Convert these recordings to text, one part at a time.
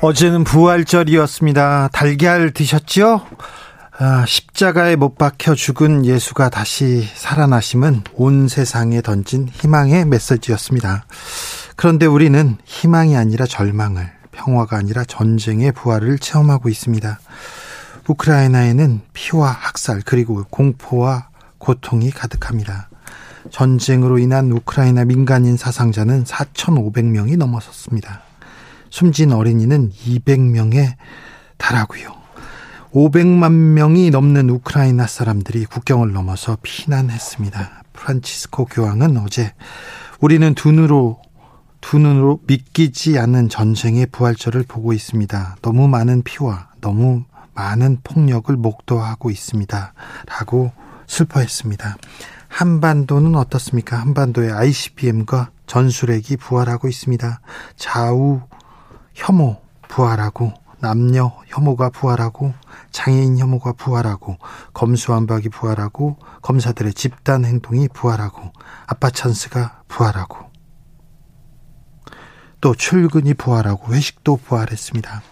어제는 부활절이었습니다. 달걀 드셨죠? 아, 십자가에 못 박혀 죽은 예수가 다시 살아나심은 온 세상에 던진 희망의 메시지였습니다. 그런데 우리는 희망이 아니라 절망을, 평화가 아니라 전쟁의 부활을 체험하고 있습니다. 우크라이나에는 피와 학살, 그리고 공포와 고통이 가득합니다. 전쟁으로 인한 우크라이나 민간인 사상자는 4,500명이 넘어섰습니다. 숨진 어린이는 200명에 달하고요. 500만 명이 넘는 우크라이나 사람들이 국경을 넘어서 피난했습니다. 프란치스코 교황은 어제 우리는 두 눈으로 두 눈으로 믿기지 않는 전쟁의 부활절을 보고 있습니다. 너무 많은 피와 너무 많은 폭력을 목도하고 있습니다. 라고 슬퍼했습니다. 한반도는 어떻습니까? 한반도의 ICBM과 전술핵이 부활하고 있습니다. 좌우 혐오 부활하고 남녀 혐오가 부활하고 장애인 혐오가 부활하고 검수완박이 부활하고 검사들의 집단 행동이 부활하고 아빠 찬스가 부활하고 또 출근이 부활하고 회식도 부활했습니다.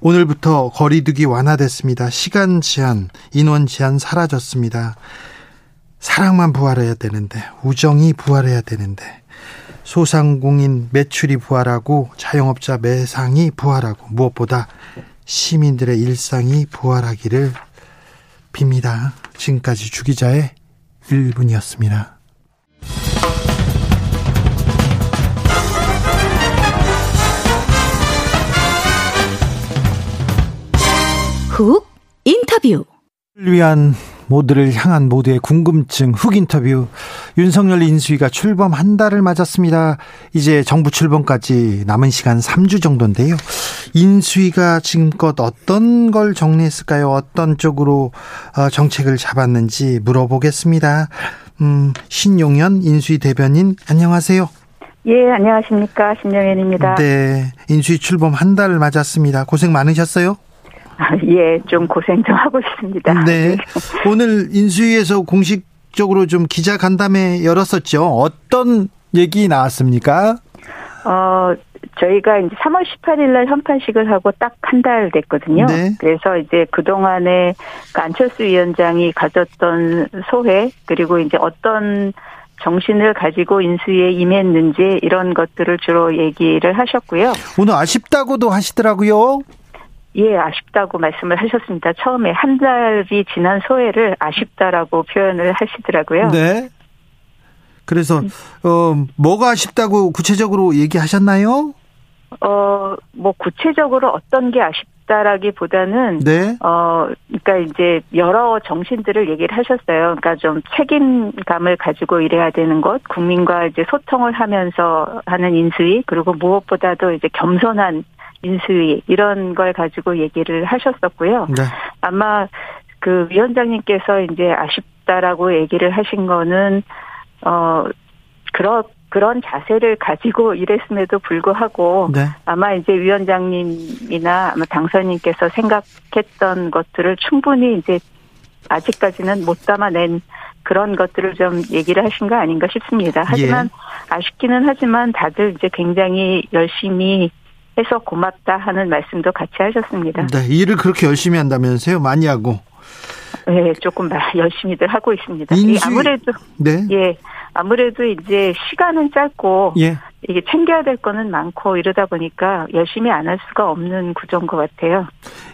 오늘부터 거리두기 완화됐습니다. 시간 제한, 인원 제한 사라졌습니다. 사랑만 부활해야 되는데, 우정이 부활해야 되는데, 소상공인 매출이 부활하고 자영업자 매상이 부활하고 무엇보다 시민들의 일상이 부활하기를 빕니다. 지금까지 주기자의 1분이었습니다. 훅 인터뷰 위한 모두를 향한 모두의 궁금증 훅 인터뷰 윤석열 인수위가 출범 한 달을 맞았습니다. 이제 정부 출범까지 남은 시간 3주 정도인데요. 인수위가 지금껏 어떤 걸 정리했을까요? 어떤 쪽으로 어, 정책을 잡았는지 물어보겠습니다. 음, 신용현 인수위 대변인 안녕하세요. 예, 안녕하십니까. 신영현입니다. 네. 인수위 출범 한 달을 맞았습니다. 고생 많으셨어요? 예, 좀 고생 좀 하고 있습니다. 네. 오늘 인수위에서 공식적으로 좀 기자 간담회 열었었죠. 어떤 얘기 나왔습니까? 어, 저희가 이제 3월 18일 날 현판식을 하고 딱 한 달 됐거든요. 네. 그래서 이제 그동안에 그 안철수 위원장이 가졌던 소회, 그리고 이제 어떤 정신을 가지고 인수위에 임했는지 이런 것들을 주로 얘기를 하셨고요. 오늘 아쉽다고도 하시더라고요. 예, 아쉽다고 말씀을 하셨습니다. 처음에 한 달이 지난 소회를 아쉽다라고 표현을 하시더라고요. 네. 그래서 어 뭐가 아쉽다고 구체적으로 얘기하셨나요? 어, 뭐 구체적으로 어떤 게 아쉽다라기보다는 네. 어, 그러니까 이제 여러 정신들을 얘기를 하셨어요. 그러니까 좀 책임감을 가지고 일해야 되는 것, 국민과 이제 소통을 하면서 하는 인수위, 그리고 무엇보다도 이제 겸손한 인수위 이런 걸 가지고 얘기를 하셨었고요. 네. 아마 그 위원장님께서 이제 아쉽다라고 얘기를 하신 거는 어 그런 그런 자세를 가지고 일했음에도 불구하고 네. 아마 이제 위원장님이나 아마 당선인께서 생각했던 것들을 충분히 이제 아직까지는 못 담아낸 그런 것들을 좀 얘기를 하신 거 아닌가 싶습니다. 하지만 예. 아쉽기는 하지만 다들 이제 굉장히 열심히 해서 고맙다 하는 말씀도 같이 하셨습니다. 네, 일을 그렇게 열심히 한다면서요? 많이 하고. 네, 조금 열심히들 하고 있습니다. 인수... 아무래도 네. 예, 아무래도 이제 시간은 짧고 예. 이게 챙겨야 될 거는 많고 이러다 보니까 열심히 안 할 수가 없는 구조인 것 같아요.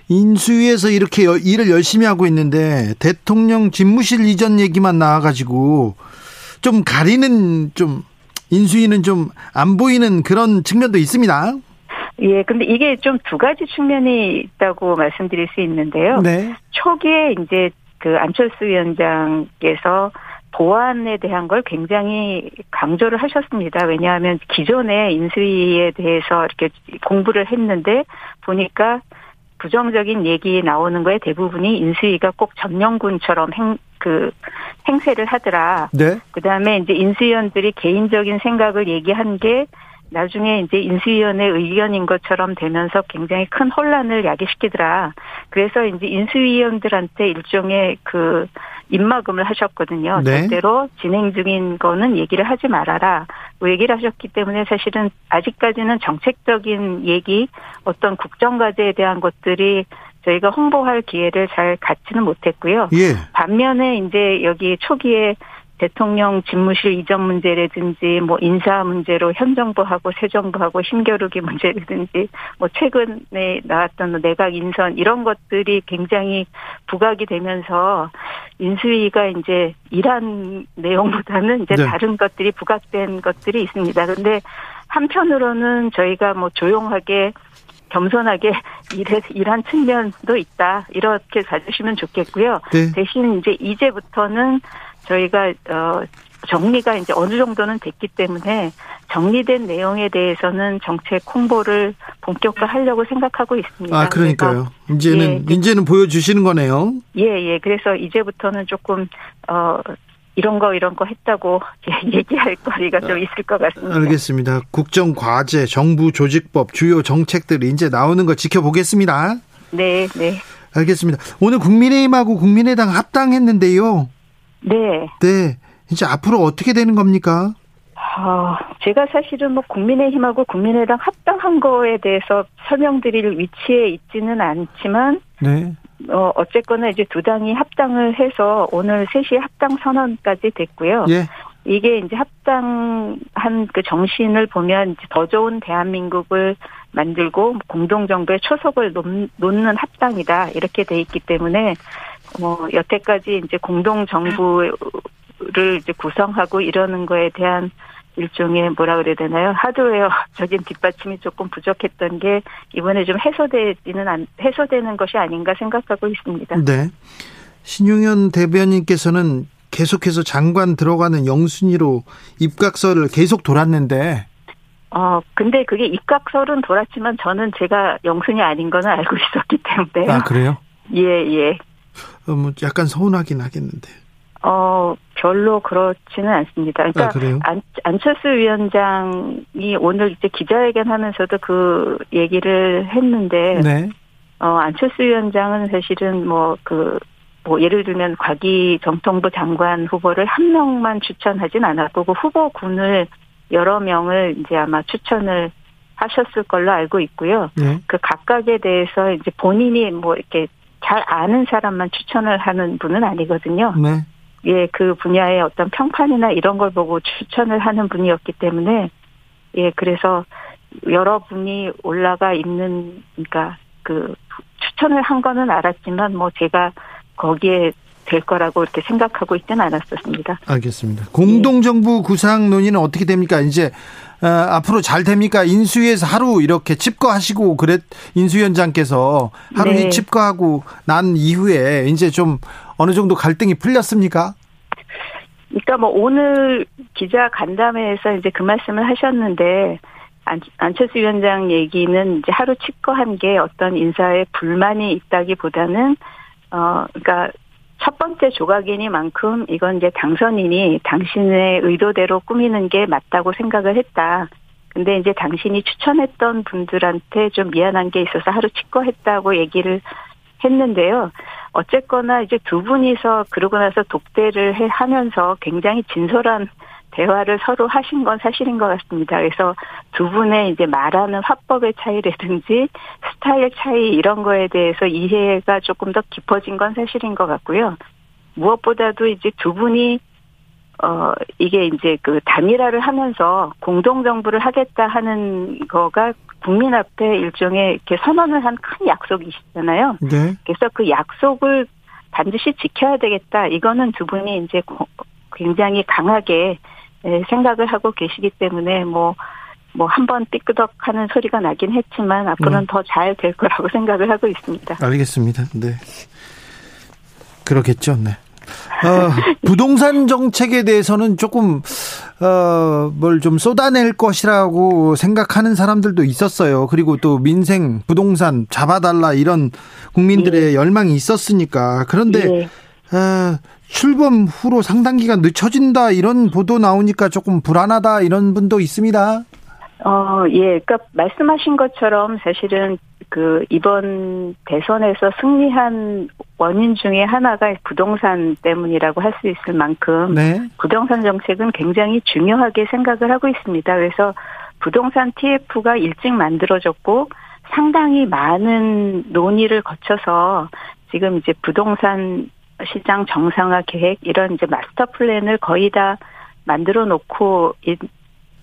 인수위에서 이렇게 일을 열심히 하고 있는데 대통령 집무실 이전 얘기만 나와가지고 좀 가리는 좀 인수위는 좀 안 보이는 그런 측면도 있습니다. 예, 근데 이게 좀 두 가지 측면이 있다고 말씀드릴 수 있는데요. 네. 초기에 이제 그 안철수 위원장께서 보안에 대한 걸 굉장히 강조를 하셨습니다. 왜냐하면 기존에 인수위에 대해서 이렇게 공부를 했는데 보니까 부정적인 얘기 나오는 거에 대부분이 인수위가 꼭 전용군처럼 행, 그 행세를 하더라. 네. 그 다음에 이제 인수위원들이 개인적인 생각을 얘기한 게 나중에 이제 인수위원회 의견인 것처럼 되면서 굉장히 큰 혼란을 야기시키더라. 그래서 이제 인수위원들한테 일종의 그 입막음을 하셨거든요. 네. 절대로 진행 중인 거는 얘기를 하지 말아라. 뭐 얘기를 하셨기 때문에 사실은 아직까지는 정책적인 얘기, 어떤 국정과제에 대한 것들이 저희가 홍보할 기회를 잘 갖지는 못했고요. 예. 반면에 이제 여기 초기에 대통령 집무실 이전 문제라든지 뭐 인사 문제로 현 정부하고 새 정부하고 힘겨루기 문제라든지 뭐 최근에 나왔던 뭐 내각 인선 이런 것들이 굉장히 부각이 되면서 인수위가 이제 일한 내용보다는 이제 네. 다른 것들이 부각된 것들이 있습니다. 그런데 한편으로는 저희가 뭐 조용하게 겸손하게 일해, 일한 측면도 있다. 이렇게 봐주시면 좋겠고요. 네. 대신 이제 이제부터는 저희가 어 정리가 이제 어느 정도는 됐기 때문에 정리된 내용에 대해서는 정책 홍보를 본격화하려고 생각하고 있습니다. 아 그러니까요. 이제는 예, 이제는 보여주시는 거네요. 예 예. 그래서 이제부터는 조금 어 이런 거 이런 거 했다고 얘기할 거리가 좀 있을 것 같습니다. 알겠습니다. 국정 과제, 정부 조직법, 주요 정책들이 이제 나오는 거 지켜보겠습니다. 네, 네. 알겠습니다. 오늘 국민의힘하고 국민의당 합당했는데요. 네. 네. 이제 앞으로 어떻게 되는 겁니까? 아, 제가 사실은 뭐 국민의힘하고 국민의당 합당한 거에 대해서 설명드릴 위치에 있지는 않지만, 네. 어, 어쨌거나 이제 두 당이 합당을 해서 오늘 3시 합당 선언까지 됐고요. 예. 이게 이제 합당한 그 정신을 보면 이제 더 좋은 대한민국을 만들고 공동정부의 초석을 놓는 합당이다. 이렇게 돼 있기 때문에 뭐 여태까지 이제 공동 정부를 이제 구성하고 이러는 거에 대한 일종의 뭐라 그래야 되나요? 하드웨어적인 뒷받침이 조금 부족했던 게 이번에 좀 해소되지는 안, 해소되는 것이 아닌가 생각하고 있습니다. 네. 신용현 대변인께서는 계속해서 장관 들어가는 영순위로 입각서를 계속 돌았는데 어, 근데 그게 입각설은 돌았지만 저는 제가 영순이 아닌 거는 알고 있었기 때문에. 아, 그래요? 예, 예. 어, 뭐 약간 서운하긴 하겠는데. 어, 별로 그렇지는 않습니다. 그러니까 아, 그래요? 안, 안철수 위원장이 오늘 이제 기자회견 하면서도 그 얘기를 했는데 네. 어, 안철수 위원장은 사실은 뭐 그, 뭐 예를 들면 과기 정통부 장관 후보를 한 명만 추천하진 않았고 그 후보군을 여러 명을 이제 아마 추천을 하셨을 걸로 알고 있고요. 네. 그 각각에 대해서 이제 본인이 뭐 이렇게 잘 아는 사람만 추천을 하는 분은 아니거든요. 네. 예, 그 분야의 어떤 평판이나 이런 걸 보고 추천을 하는 분이었기 때문에 예, 그래서 여러분이 올라가 있는 그러니까 그 추천을 한 거는 알았지만 뭐 제가 거기에 될 거라고 이렇게 생각하고 있지는 않았었습니다. 알겠습니다. 공동정부 구상 논의는 어떻게 됩니까? 이제 어, 앞으로 잘 됩니까? 인수위에서 하루 이렇게 칩거하시고 그랬 인수위원장께서 하루 네. 칩거하고 난 이후에 이제 좀 어느 정도 갈등이 풀렸습니까? 그러니까 뭐 오늘 기자 간담회에서 이제 그 말씀을 하셨는데 안, 안철수 위원장 얘기는 이제 하루 칩거한 게 어떤 인사에 불만이 있다기보다는 어 그러니까 첫 번째 조각이니만큼 이건 이제 당선인이 당신의 의도대로 꾸미는 게 맞다고 생각을 했다. 근데 이제 당신이 추천했던 분들한테 좀 미안한 게 있어서 하루 치과했다고 얘기를 했는데요. 어쨌거나 이제 두 분이서 그러고 나서 독대를 해 하면서 굉장히 진솔한 대화를 서로 하신 건 사실인 것 같습니다. 그래서 두 분의 이제 말하는 화법의 차이라든지 스타일 차이 이런 거에 대해서 이해가 조금 더 깊어진 건 사실인 것 같고요. 무엇보다도 이제 두 분이 어 이게 이제 그 단일화를 하면서 공동 정부를 하겠다 하는 거가 국민 앞에 일종의 이렇게 선언을 한 큰 약속이시잖아요. 네. 그래서 그 약속을 반드시 지켜야 되겠다. 이거는 두 분이 이제 굉장히 강하게 예, 생각을 하고 계시기 때문에 뭐, 뭐, 한번 삐끄덕 하는 소리가 나긴 했지만 앞으로는 네. 더잘 될 거라고 생각을 하고 있습니다. 알겠습니다. 네. 그렇겠죠. 네. 어, 부동산 정책에 대해서는 조금 어, 뭘 좀 쏟아낼 것이라고 생각하는 사람들도 있었어요. 그리고 또 민생, 부동산 잡아달라 이런 국민들의 네. 열망이 있었으니까. 그런데 네. 어, 출범 후로 상당 기간 늦춰진다 이런 보도 나오니까 조금 불안하다 이런 분도 있습니다. 어, 예. 그러니까 말씀하신 것처럼 사실은 그 이번 대선에서 승리한 원인 중에 하나가 부동산 때문이라고 할 수 있을 만큼 네. 부동산 정책은 굉장히 중요하게 생각을 하고 있습니다. 그래서 부동산 TF가 일찍 만들어졌고 상당히 많은 논의를 거쳐서 지금 이제 부동산 시장 정상화 계획 이런 이제 마스터 플랜을 거의 다 만들어 놓고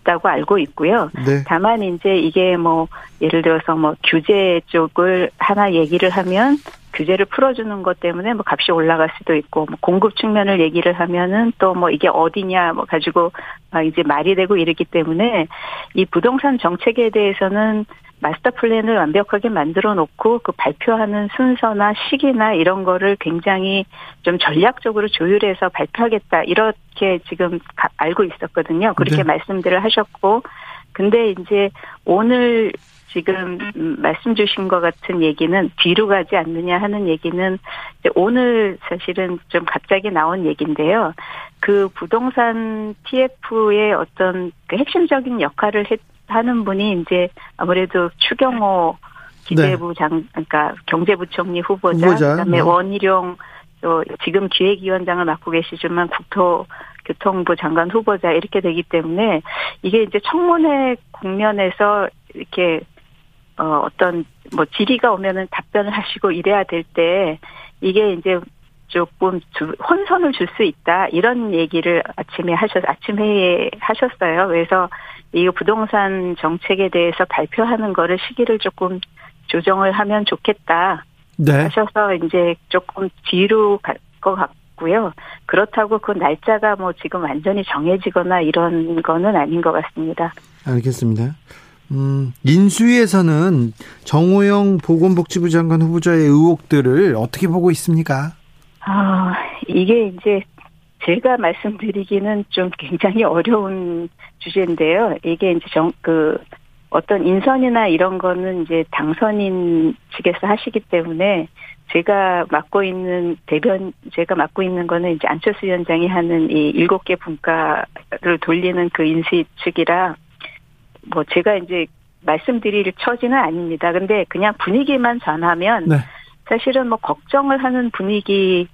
있다고 알고 있고요. 네. 다만 이제 이게 뭐 예를 들어서 뭐 규제 쪽을 하나 얘기를 하면 규제를 풀어주는 것 때문에 뭐 값이 올라갈 수도 있고 뭐 공급 측면을 얘기를 하면은 또 뭐 이게 어디냐 뭐 가지고 막 이제 말이 되고 이러기 때문에 이 부동산 정책에 대해서는 마스터 플랜을 완벽하게 만들어 놓고 그 발표하는 순서나 시기나 이런 거를 굉장히 좀 전략적으로 조율해서 발표하겠다 이렇게 지금 알고 있었거든요. 그렇게 네. 말씀들을 하셨고 근데 이제 오늘 지금 말씀 주신 것 같은 얘기는 뒤로 가지 않느냐 하는 얘기는 오늘 사실은 좀 갑자기 나온 얘기인데요. 그 부동산 TF의 어떤 그 핵심적인 역할을 했, 하는 분이 이제 아무래도 추경호 기재부 네. 장, 그러니까 경제부총리 후보자, 후보자. 그다음에 네. 원희룡 또 지금 기획위원장을 맡고 계시지만 국토 교통부 장관 후보자 이렇게 되기 때문에 이게 이제 청문회 국면에서 이렇게 어 어떤 뭐 질의가 오면은 답변을 하시고 이래야 될 때 이게 이제 조금 혼선을 줄 수 있다 이런 얘기를 아침에 하셨 아침 회의에 하셨어요. 그래서 이 부동산 정책에 대해서 발표하는 거를 시기를 조금 조정을 하면 좋겠다. 네. 하셔서 이제 조금 뒤로 갈 것 같고요. 그렇다고 그 날짜가 뭐 지금 완전히 정해지거나 이런 거는 아닌 것 같습니다. 알겠습니다. 음, 인수위에서는 정호영 보건복지부 장관 후보자의 의혹들을 어떻게 보고 있습니까? 아, 이게 이제 제가 말씀드리기는 좀 굉장히 어려운 주제인데요. 이게 이제 정, 그, 어떤 인선이나 이런 거는 이제 당선인 측에서 하시기 때문에 제가 맡고 있는 대변, 제가 맡고 있는 거는 이제 안철수 위원장이 하는 이 일곱 개 분과를 돌리는 그 인수위 측이라 뭐 제가 이제 말씀드릴 처지는 아닙니다. 근데 그냥 분위기만 전하면 네. 사실은 뭐 걱정을 하는 분위기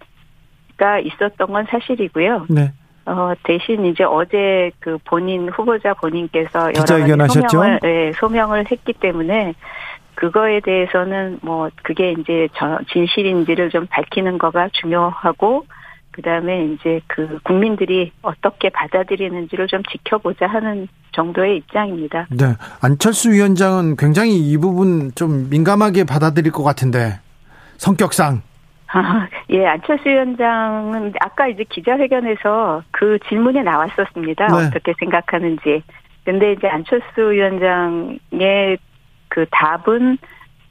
가 있었던 건 사실이고요. 네. 어, 대신 이제 어제 그 본인 후보자 본인께서 여러 가지 소명을, 네, 소명을 했기 때문에 그거에 대해서는 뭐 그게 이제 진실인지를 좀 밝히는 거가 중요하고 그다음에 이제 그 국민들이 어떻게 받아들이는지를 좀 지켜보자 하는 정도의 입장입니다. 네. 안철수 위원장은 굉장히 이 부분 좀 민감하게 받아들일 것 같은데 성격상 아, 예, 안철수 위원장은 아까 이제 기자회견에서 그 질문이 나왔었습니다. 네. 어떻게 생각하는지. 근데 이제 안철수 위원장의 그 답은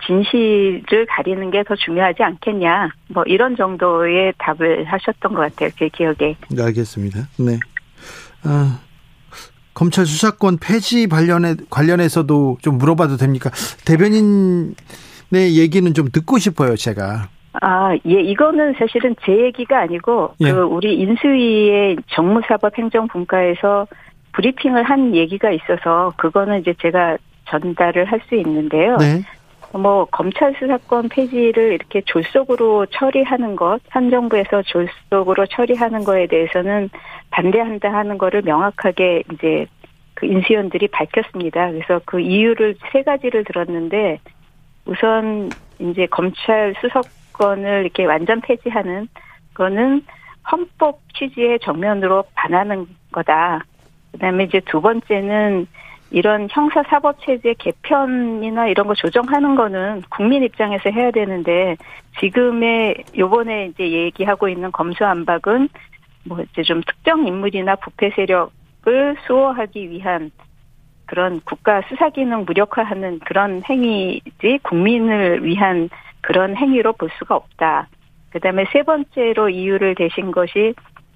진실을 가리는 게 더 중요하지 않겠냐. 뭐 이런 정도의 답을 하셨던 것 같아요. 제 기억에. 네, 알겠습니다. 네. 아, 검찰 수사권 폐지 관련해, 관련해서도 좀 물어봐도 됩니까? 대변인의 얘기는 좀 듣고 싶어요, 제가. 아, 예, 이거는 사실은 제 얘기가 아니고 예. 그 우리 인수위의 정무사법 행정분과에서 브리핑을 한 얘기가 있어서 그거는 이제 제가 전달을 할 수 있는데요. 네. 뭐 검찰 수사권 폐지를 이렇게 졸속으로 처리하는 것, 한 정부에서 졸속으로 처리하는 거에 대해서는 반대한다 하는 거를 명확하게 이제 그 인수위원들이 밝혔습니다. 그래서 그 이유를 세 가지를 들었는데 우선 이제 검찰 수석 정권을 이렇게 완전 폐지하는 거는 헌법 취지에 정면으로 반하는 거다. 그다음에 이제 두 번째는 이런 형사 사법 체제 개편이나 이런 거 조정하는 거는 국민 입장에서 해야 되는데 지금의 요번에 이제 얘기하고 있는 검수안박은 뭐 이제 좀 특정 인물이나 부패 세력을 수호하기 위한 그런 국가 수사 기능 무력화하는 그런 행위지 국민을 위한 그런 행위로 볼 수가 없다. 그다음에 세 번째로 이유를 대신 것이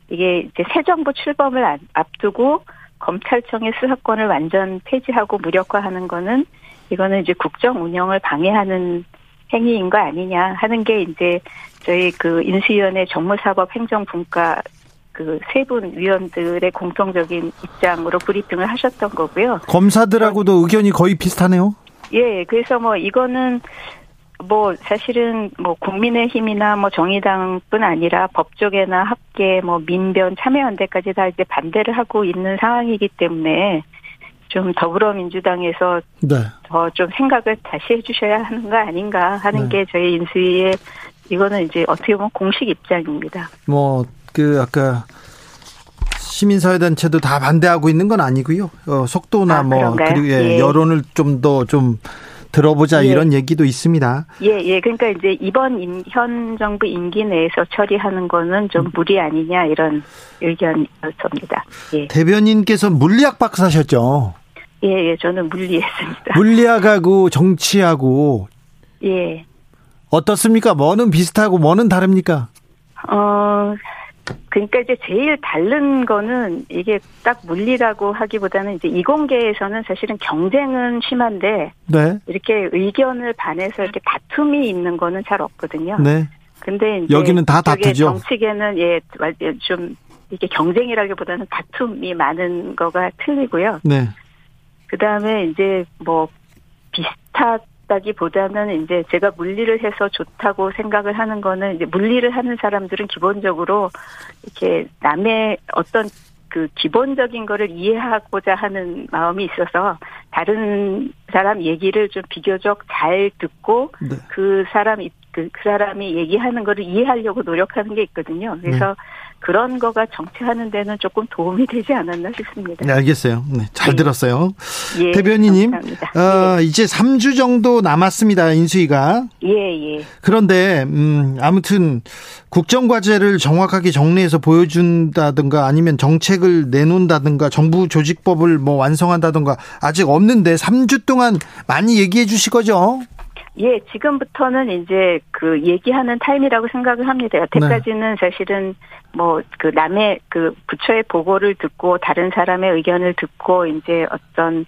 이게 이제 새 정부 출범을 앞두고 검찰청의 수사권을 완전 폐지하고 무력화하는 거는 이거는 이제 국정 운영을 방해하는 행위인 거 아니냐 하는 게 이제 저희 그 인수위원회 정무사법 행정분과 그 세 분 위원들의 공통적인 입장으로 브리핑을 하셨던 거고요. 검사들하고도 의견이 거의 비슷하네요. 예, 그래서 뭐 이거는 뭐 사실은 뭐 국민의힘이나 뭐 정의당뿐 아니라 법조계나 학계 뭐 민변 참여연대까지 다 이제 반대를 하고 있는 상황이기 때문에 좀 더불어민주당에서 네. 더좀 생각을 다시 해주셔야 하는 거 아닌가 하는 네. 게 저희 인수위의 이거는 이제 어떻게 보면 공식 입장입니다. 뭐 그 아까 시민사회단체도 다 반대하고 있는 건 아니고요. 어, 속도나 아, 뭐 그리고 예, 예. 여론을 좀 더좀 좀 들어보자 예. 이런 얘기도 있습니다. 예, 예. 그러니까 이제 이번 임, 현 정부 임기 내에서 처리하는 거는 좀 음. 무리 아니냐 이런 의견이었습니다. 예. 대변인께서 물리학 박사셨죠? 예, 예. 저는 물리했습니다. 물리학하고 정치하고 예. 어떻습니까? 뭐는 비슷하고 뭐는 다릅니까? 어, 그러니까 이제 제일 다른 거는 이게 딱 물리라고 하기보다는 이제 이공계에서는 사실은 경쟁은 심한데 네. 이렇게 의견을 반해서 이렇게 다툼이 있는 거는 잘 없거든요. 네. 근데 이제 여기는 다 다투죠. 정치계는 예좀 이게 경쟁이라기보다는 다툼이 많은 거가 틀리고요. 네. 그다음에 이제 뭐 비슷한 다기보다는 이제 제가 물리를 해서 좋다고 생각을 하는 거는 이제 물리를 하는 사람들은 기본적으로 이렇게 남의 어떤 그 기본적인 거를 이해하고자 하는 마음이 있어서 다른 사람 얘기를 좀 비교적 잘 듣고 네. 그 사람 그, 그 사람이 얘기하는 거를 이해하려고 노력하는 게 있거든요. 그래서 네. 그런 거가 정치하는 데는 조금 도움이 되지 않았나 싶습니다. 네, 알겠어요. 네, 잘 네. 들었어요. 예, 대변인님, 어, 예. 이제 3주 정도 남았습니다. 인수위가. 예, 예. 그런데 음, 아무튼 국정 과제를 정확하게 정리해서 보여준다든가 아니면 정책을 내놓는다든가 정부 조직법을 뭐 완성한다든가 아직 없는데 3주 동안 많이 얘기해 주실 거죠? 예, 지금부터는 이제 그 얘기하는 타임이라고 생각을 합니다. 여태까지는 네. 사실은 뭐 그 남의 그 부처의 보고를 듣고 다른 사람의 의견을 듣고 이제 어떤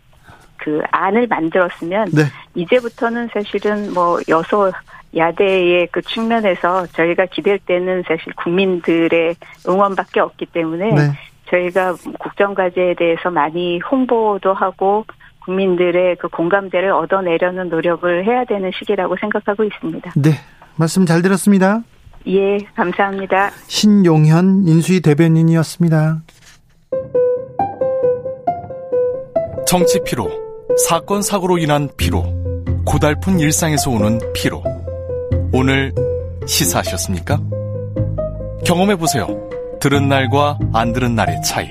그 안을 만들었으면 네. 이제부터는 사실은 뭐 여소 야대의 그 측면에서 저희가 기댈 때는 사실 국민들의 응원밖에 없기 때문에 네. 저희가 국정과제에 대해서 많이 홍보도 하고 국민들의 그 공감대를 얻어내려는 노력을 해야 되는 시기라고 생각하고 있습니다. 네. 말씀 잘 들었습니다. 예, 감사합니다. 신용현 인수위 대변인이었습니다. 정치 피로, 사건 사고로 인한 피로, 고달픈 일상에서 오는 피로. 오늘 시사하셨습니까? 경험해 보세요. 들은 날과 안 들은 날의 차이.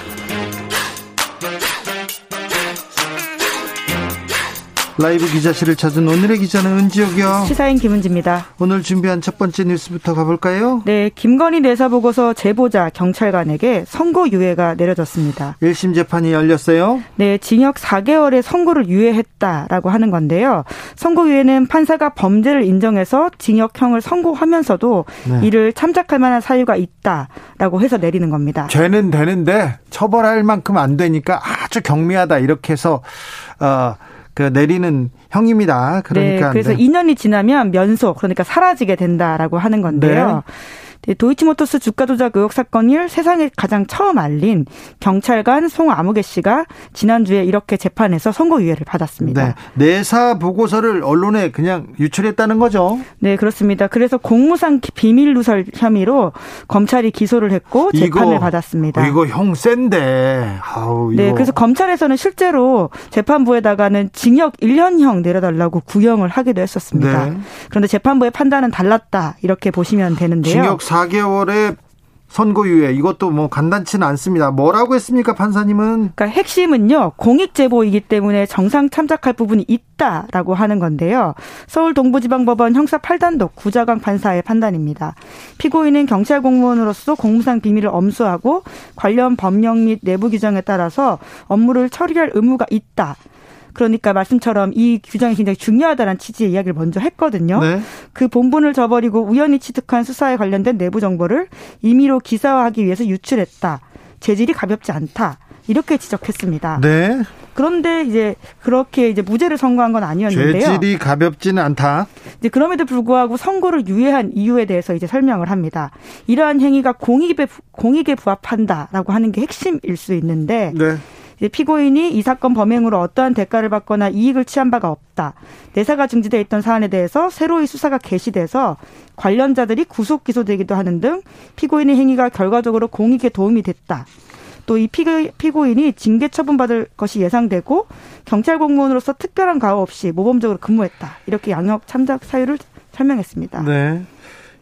라이브 기자실을 찾은 오늘의 기자는 은지혁이요. 시사인 김은지입니다. 오늘 준비한 첫 번째 뉴스부터 가볼까요? 네, 김건희 내사 보고서 제보자 경찰관에게 선고 유예가 내려졌습니다. 1심 재판이 열렸어요? 네, 징역 4개월의 선고를 유예했다라고 하는 건데요. 선고 유예는 판사가 범죄를 인정해서 징역형을 선고하면서도 네. 이를 참작할 만한 사유가 있다라고 해서 내리는 겁니다. 죄는 되는데 처벌할 만큼 안 되니까 아주 경미하다 이렇게 해서 어 그 내리는 형입니다. 그러니까 네, 그래서 네. 2년이 지나면 면소 그러니까 사라지게 된다라고 하는 건데요. 네. 네, 도이치모터스 주가 조작 의혹 사건을 세상에 가장 처음 알린 경찰관 송아무개 씨가 지난주에 이렇게 재판에서 선고유예를 받았습니다. 네, 내사 보고서를 언론에 그냥 유출했다는 거죠? 네, 그렇습니다. 그래서 공무상 비밀 누설 혐의로 검찰이 기소를 했고 재판을 이거, 받았습니다. 이거 형 센데. 아우, 네, 그래서 검찰에서는 실제로 재판부에다가는 징역 1년형 내려달라고 구형을 하기도 했었습니다. 네. 그런데 재판부의 판단은 달랐다 이렇게 보시면 되는데요. 징역 4개월에 선고유예 이것도 뭐 간단치는 않습니다. 뭐라고 했습니까, 판사님은? 그러니까 핵심은요 공익 제보이기 때문에 정상 참작할 부분이 있다라고 하는 건데요. 서울 동부지방법원 형사 8단독 구자강 판사의 판단입니다. 피고인은 경찰 공무원으로서 공무상 비밀을 엄수하고 관련 법령 및 내부 규정에 따라서 업무를 처리할 의무가 있다. 그러니까 말씀처럼 이 규정이 굉장히 중요하다는 취지의 이야기를 먼저 했거든요. 네. 그 본분을 저버리고 우연히 취득한 수사에 관련된 내부 정보를 임의로 기사화하기 위해서 유출했다. 재질이 가볍지 않다. 이렇게 지적했습니다. 네. 그런데 이제 그렇게 이제 무죄를 선고한 건 아니었는데요. 죄질이 가볍지는 않다. 이제 그럼에도 불구하고 선고를 유예한 이유에 대해서 이제 설명을 합니다. 이러한 행위가 공익에 공익에 부합한다라고 하는 게 핵심일 수 있는데 네. 피고인이 이 사건 범행으로 어떠한 대가를 받거나 이익을 취한 바가 없다. 내사가 중지돼 있던 사안에 대해서 새로이 수사가 개시돼서 관련자들이 구속 기소되기도 하는 등 피고인의 행위가 결과적으로 공익에 도움이 됐다. 또이 피고 인이 징계 처분받을 것이 예상되고 경찰 공무원으로서 특별한 가호 없이 모범적으로 근무했다. 이렇게 양형 참작 사유를 설명했습니다. 네.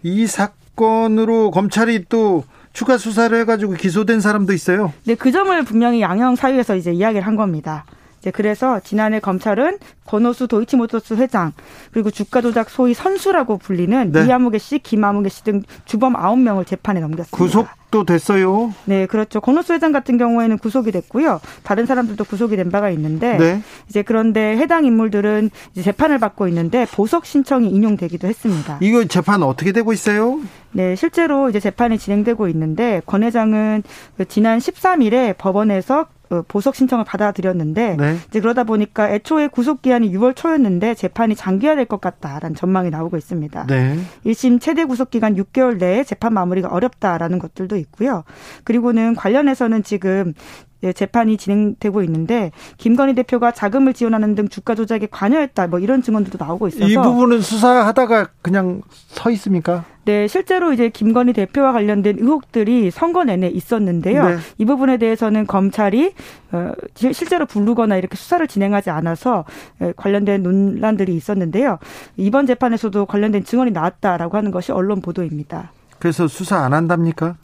이 사건으로 검찰이 또 추가 수사를 해가지고 기소된 사람도 있어요. 네, 그 점을 분명히 양형 사유에서 이제 이야기를 한 겁니다. 이제 그래서 지난해 검찰은 권오수 도이치모터스 회장 그리고 주가 조작 소위 선수라고 불리는 네. 이하무개 씨, 김하무개 씨 등 주범 9명을 재판에 넘겼습니다. 구속도 됐어요? 네, 그렇죠. 권오수 회장 같은 경우에는 구속이 됐고요. 다른 사람들도 구속이 된 바가 있는데 네. 이제 그런데 해당 인물들은 이제 재판을 받고 있는데 보석 신청이 인용되기도 했습니다. 이거 재판 어떻게 되고 있어요? 네, 실제로 이제 재판이 진행되고 있는데 권 회장은 지난 13일에 법원에서 어, 보석 신청을 받아들였는데 네. 이제 그러다 보니까 애초에 구속 기한이 6월 초였는데 재판이 장기화될 것 같다라는 전망이 나오고 있습니다. 네. 1심 최대 구속 기간 6개월 내에 재판 마무리가 어렵다라는 것들도 있고요. 그리고는 관련해서는 지금 예, 재판이 진행되고 있는데 김건희 대표가 자금을 지원하는 등 주가 조작에 관여했다 뭐 이런 증언들도 나오고 있어서 이 부분은 수사하다가 그냥 서 있습니까? 네, 실제로 이제 김건희 대표와 관련된 의혹들이 선거 내내 있었는데요. 네. 이 부분에 대해서는 검찰이 어, 실제로 부르거나 이렇게 수사를 진행하지 않아서 예, 관련된 논란들이 있었는데요. 이번 재판에서도 관련된 증언이 나왔다라고 하는 것이 언론 보도입니다. 그래서 수사 안 한답니까?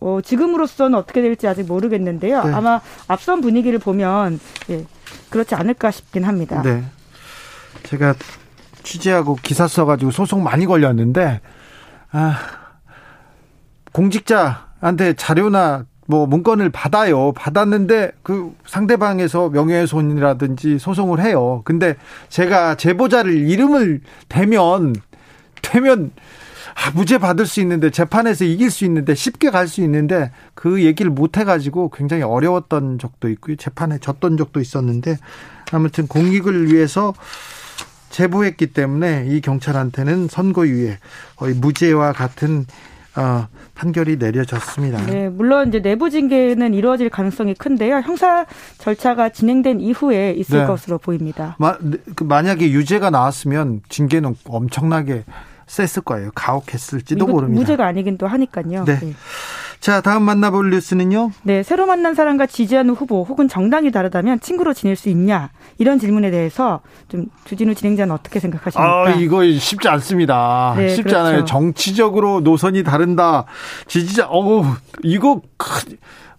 어, 지금으로서는 어떻게 될지 아직 모르겠는데요. 네. 아마 앞선 분위기를 보면 예, 그렇지 않을까 싶긴 합니다. 네. 제가 취재하고 기사 써가지고 소송 많이 걸렸는데 아, 공직자한테 자료나 뭐 문건을 받아요. 받았는데 그 상대방에서 명예훼손이라든지 소송을 해요. 근데 제가 제보자를 이름을 대면 되면 아, 무죄 받을 수 있는데 재판에서 이길 수 있는데 쉽게 갈 수 있는데 그 얘기를 못 해가지고 굉장히 어려웠던 적도 있고요. 재판에 졌던 적도 있었는데 아무튼 공익을 위해서 제보했기 때문에 이 경찰한테는 선고유예 거의 무죄와 같은 어, 판결이 내려졌습니다. 네, 물론 이제 내부 징계는 이루어질 가능성이 큰데요. 형사 절차가 진행된 이후에 있을 네. 것으로 보입니다. 마, 네, 그 만약에 유죄가 나왔으면 징계는 엄청나게 셌을 거예요. 가혹했을지도 모릅니다. 무죄가 아니긴 또 하니까요. 네. 네. 자, 다음 만나볼 뉴스는요? 네, 새로 만난 사람과 지지하는 후보 혹은 정당이 다르다면 친구로 지낼 수 있냐? 이런 질문에 대해서 좀 주진우 진행자는 어떻게 생각하십니까? 아, 이거 쉽지 않습니다. 네, 쉽지 그렇죠. 않아요. 정치적으로 노선이 다른다. 지지자, 어우, 이거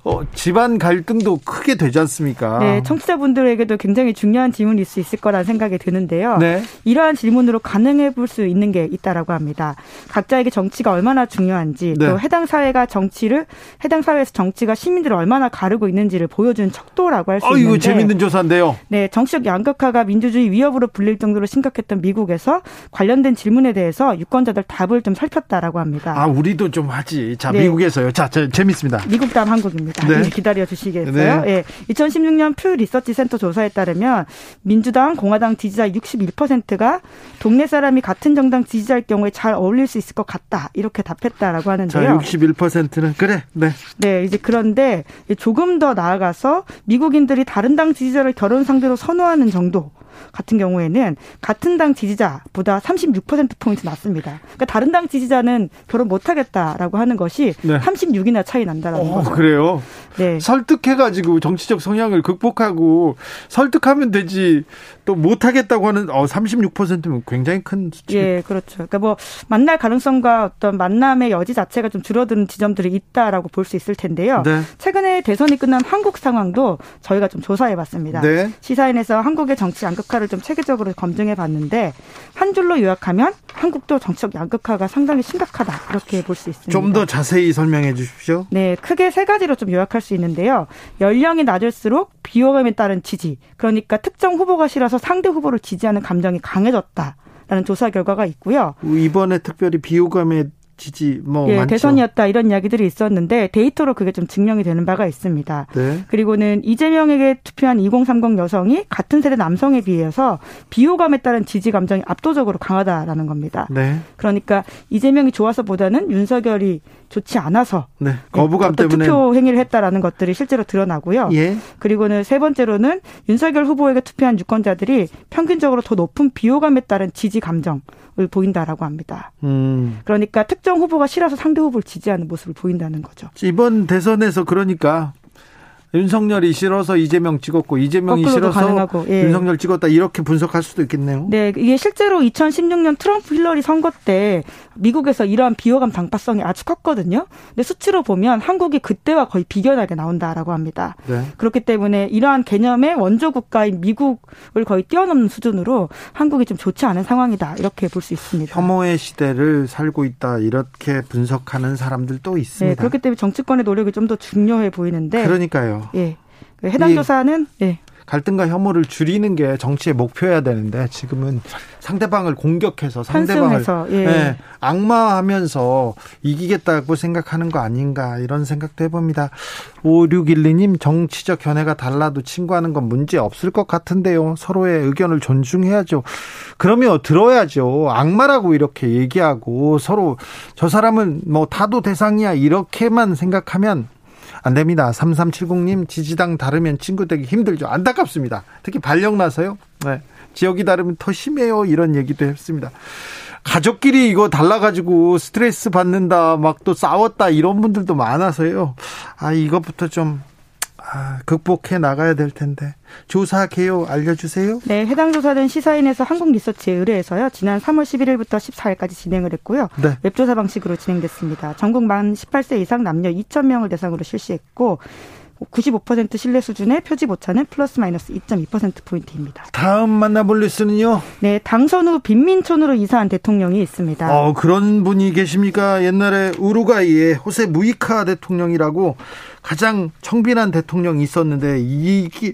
어, 집안 갈등도 크게 되지 않습니까? 네, 청취자분들에게도 굉장히 중요한 질문일 수 있을 거라는 생각이 드는데요. 네. 이러한 질문으로 가능해 볼 수 있는 게 있다라고 합니다. 각자에게 정치가 얼마나 중요한지 네. 또 해당 사회가 정치를 해당 사회에서 정치가 시민들을 얼마나 가르고 있는지를 보여준 척도라고 할수 있는데. 이거 재밌는 조사인데요. 네, 정치적 양극화가 민주주의 위협으로 불릴 정도로 심각했던 미국에서 관련된 질문에 대해서 유권자들 답을 좀 살폈다라고 합니다. 아, 우리도 좀 하지. 자, 네. 미국에서요. 자, 저, 재밌습니다. 미국 다음 한국입니다. 있습니다. 네. 기다려 주시겠어요? 네. 예. 2016년 퓨 리서치 센터 조사에 따르면 민주당, 공화당 지지자 61%가 동네 사람이 같은 정당 지지자일 경우에 잘 어울릴 수 있을 것 같다. 이렇게 답했다라고 하는데요. 자, 61%는 그래. 네. 네, 이제 그런데 조금 더 나아가서 미국인들이 다른 당 지지자를 결혼 상대로 선호하는 정도 같은 경우에는 같은 당 지지자보다 36%포인트 낮습니다. 그러니까 다른 당 지지자는 결혼 못하겠다라고 하는 것이 네. 36이나 차이 난다라는 어, 거죠. 그래요? 네. 설득해가지고 정치적 성향을 극복하고 설득하면 되지 또 못하겠다고 하는 어 36%면 굉장히 큰 수치. 예, 그렇죠. 그러니까 뭐 만날 가능성과 어떤 만남의 여지 자체가 좀 줄어드는 지점들이 있다라고 볼 수 있을 텐데요. 네. 최근에 대선이 끝난 한국 상황도 저희가 좀 조사해봤습니다. 네. 시사인에서 한국의 정치 양극화를 좀 체계적으로 검증해봤는데 한 줄로 요약하면 한국도 정치적 양극화가 상당히 심각하다 이렇게 볼 수 있습니다. 좀 더 자세히 설명해 주십시오. 네, 크게 세 가지로 좀 요약할 수 있는데요. 연령이 낮을수록 비호감에 따른 지지, 그러니까 특정 후보가 싫어서 상대 후보를 지지하는 감정이 강해졌다. 라는 조사 결과가 있고요. 이번에 특별히 비호감에 지지 뭐 예, 대선이었다 이런 이야기들이 있었는데 데이터로 그게 좀 증명이 되는 바가 있습니다. 네. 그리고는 이재명에게 투표한 2030 여성이 같은 세대 남성에 비해서 비호감에 따른 지지 감정이 압도적으로 강하다라는 겁니다. 네. 그러니까 이재명이 좋아서보다는 윤석열이 좋지 않아서 네. 거부감 때문에 투표 행위를 했다라는 것들이 실제로 드러나고요. 예. 그리고는 세 번째로는 윤석열 후보에게 투표한 유권자들이 평균적으로 더 높은 비호감에 따른 지지 감정을 보인다라고 합니다. 음. 그러니까 특정 후보가 싫어서 상대 후보를 지지하는 모습을 보인다는 거죠. 이번 대선에서 그러니까 윤석열이 싫어서 이재명 찍었고 이재명이 싫어서 가능하고, 예. 윤석열 찍었다 이렇게 분석할 수도 있겠네요. 네, 이게 실제로 2016년 트럼프 힐러리 선거 때 미국에서 이러한 비호감 당파성이 아주 컸거든요. 근데 수치로 보면 한국이 그때와 거의 비견하게 나온다라고 합니다. 네. 그렇기 때문에 이러한 개념의 원조 국가인 미국을 거의 뛰어넘는 수준으로 한국이 좀 좋지 않은 상황이다 이렇게 볼 수 있습니다. 혐오의 시대를 살고 있다 이렇게 분석하는 사람들도 있습니다. 네, 그렇기 때문에 정치권의 노력이 좀 더 중요해 보이는데. 그러니까요. 예. 그 해당 조사는 예. 갈등과 혐오를 줄이는 게 정치의 목표여야 되는데 지금은 상대방을 공격해서 상대방을 예. 네, 악마하면서 이기겠다고 생각하는 거 아닌가 이런 생각도 해봅니다. 5612님 정치적 견해가 달라도 친구하는 건 문제 없을 것 같은데요. 서로의 의견을 존중해야죠. 그러면 들어야죠. 악마라고 이렇게 얘기하고 서로 저 사람은 뭐 타도 대상이야 이렇게만 생각하면 안 됩니다. 3370님 지지당 다르면 친구 되기 힘들죠. 안타깝습니다. 특히 발령 나서요. 네. 지역이 다르면 더 심해요. 이런 얘기도 했습니다. 가족끼리 이거 달라가지고 스트레스 받는다, 막 또 싸웠다, 이런 분들도 많아서요. 아, 이것부터 좀 아, 극복해 나가야 될 텐데. 조사 개요 알려주세요. 네, 해당 조사는 시사인에서 한국리서치에 의뢰해서요. 지난 3월 11일부터 14일까지 진행을 했고요. 네. 웹조사 방식으로 진행됐습니다. 전국 만 18세 이상 남녀 2,000명을 대상으로 실시했고 95% 신뢰 수준의 표지 오차는 플러스 마이너스 2.2%포인트입니다. 다음 만나볼 뉴스는요? 네, 당선 후 빈민촌으로 이사한 대통령이 있습니다. 어, 그런 분이 계십니까? 옛날에 우루과이의 호세 무이카 대통령이라고 가장 청빈한 대통령이 있었는데 이게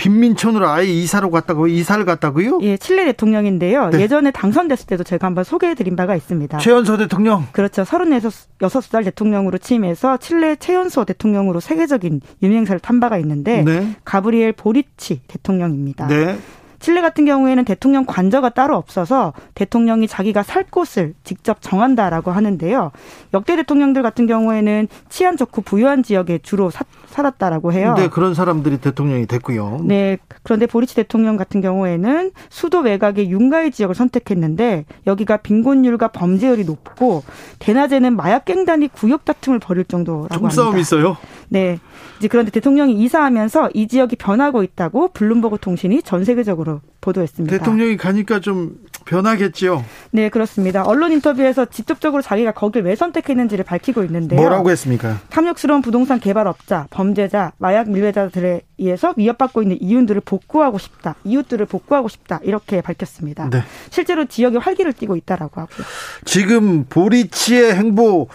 빈민촌으로 아예 이사로 갔다고 이사를 갔다고요? 예, 칠레 대통령인데요. 네. 예전에 당선됐을 때도 제가 한번 소개해드린 바가 있습니다. 최연소 대통령. 그렇죠. 36살 대통령으로 취임해서 칠레 최연소 대통령으로 세계적인 유명세를 탄 바가 있는데 네. 가브리엘 보리치 대통령입니다. 네. 칠레 같은 경우에는 대통령 관저가 따로 없어서 대통령이 자기가 살 곳을 직접 정한다라고 하는데요. 역대 대통령들 같은 경우에는 치안 좋고 부유한 지역에 주로 사, 살았다라고 해요. 네, 그런 사람들이 대통령이 됐고요. 네, 그런데 보리치 대통령 같은 경우에는 수도 외곽의 윤가의 지역을 선택했는데 여기가 빈곤율과 범죄율이 높고 대낮에는 마약 갱단이 구역 다툼을 벌일 정도라고 합니다. 있어요? 네. 이제 그런데 대통령이 이사하면서 이 지역이 변하고 있다고 블룸버그 통신이 전 세계적으로 보도했습니다. 대통령이 가니까 좀 변하겠지요. 네, 그렇습니다. 언론 인터뷰에서 직접적으로 자기가 거길 왜 선택했는지를 밝히고 있는데요. 뭐라고 했습니까? 탐욕스러운 부동산 개발업자, 범죄자, 마약 밀매자들에 의해서 위협받고 있는 이윤들을 복구하고 싶다. 이웃들을 복구하고 싶다. 이렇게 밝혔습니다. 네. 실제로 지역에 활기를 띠고 있다라고 하고요. 지금 보리치의 행보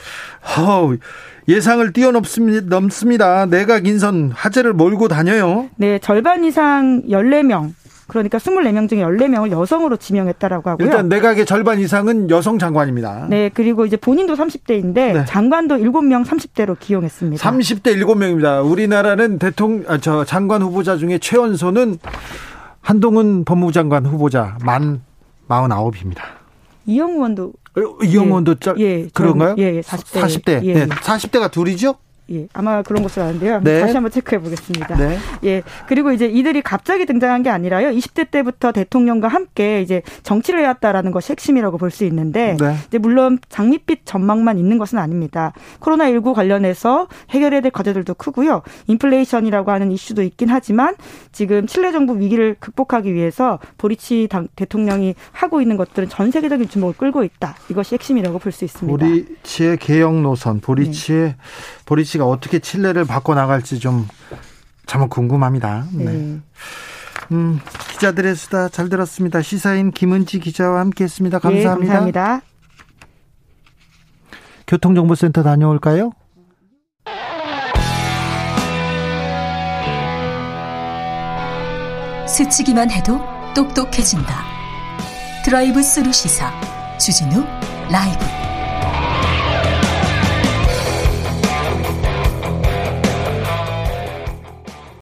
어, 예상을 뛰어넘습니다. 내각 인선 화제를 몰고 다녀요. 네, 절반 이상 14명 그러니까 24명 중에 14명을 여성으로 지명했다라고 하고요. 일단 내각의 절반 이상은 여성 장관입니다. 네, 그리고 이제 본인도 30대인데 네. 장관도 7명 30대로 기용했습니다. 30대 7명입니다. 우리나라는 대통령 아, 저 장관 후보자 중에 최연소는 한동훈 법무부 장관 후보자 만 49입니다. 이영우 원도 어, 이영원도 예, 예, 그런가요? 예, 40대. 40대. 예, 예. 40대가 둘이죠? 예, 아마 그런 것으로 아는데요. 네. 다시 한번 체크해 보겠습니다. 네. 예, 그리고 이제 이들이 갑자기 등장한 게 아니라요. 20대 때부터 대통령과 함께 이제 정치를 해왔다라는 것이 핵심이라고 볼 수 있는데, 네. 이제 물론 장밋빛 전망만 있는 것은 아닙니다. 코로나 19 관련해서 해결해야 될 과제들도 크고요. 인플레이션이라고 하는 이슈도 있긴 하지만 지금 칠레 정부 위기를 극복하기 위해서 보리치 대통령이 하고 있는 것들은 전 세계적인 주목을 끌고 있다. 이것이 핵심이라고 볼 수 있습니다. 보리치의 개혁 노선, 보리치의 네. 보리치 가 어떻게 칠레를 바꿔 나갈지 좀 정말 궁금합니다. 네. 네. 음, 기자들의 수다 잘 들었습니다. 시사인 김은지 기자와 함께했습니다. 감사합니다. 네, 감사합니다. 교통정보센터 다녀올까요? 스치기만 해도 똑똑해진다. 드라이브 스루 시사 주진우 라이브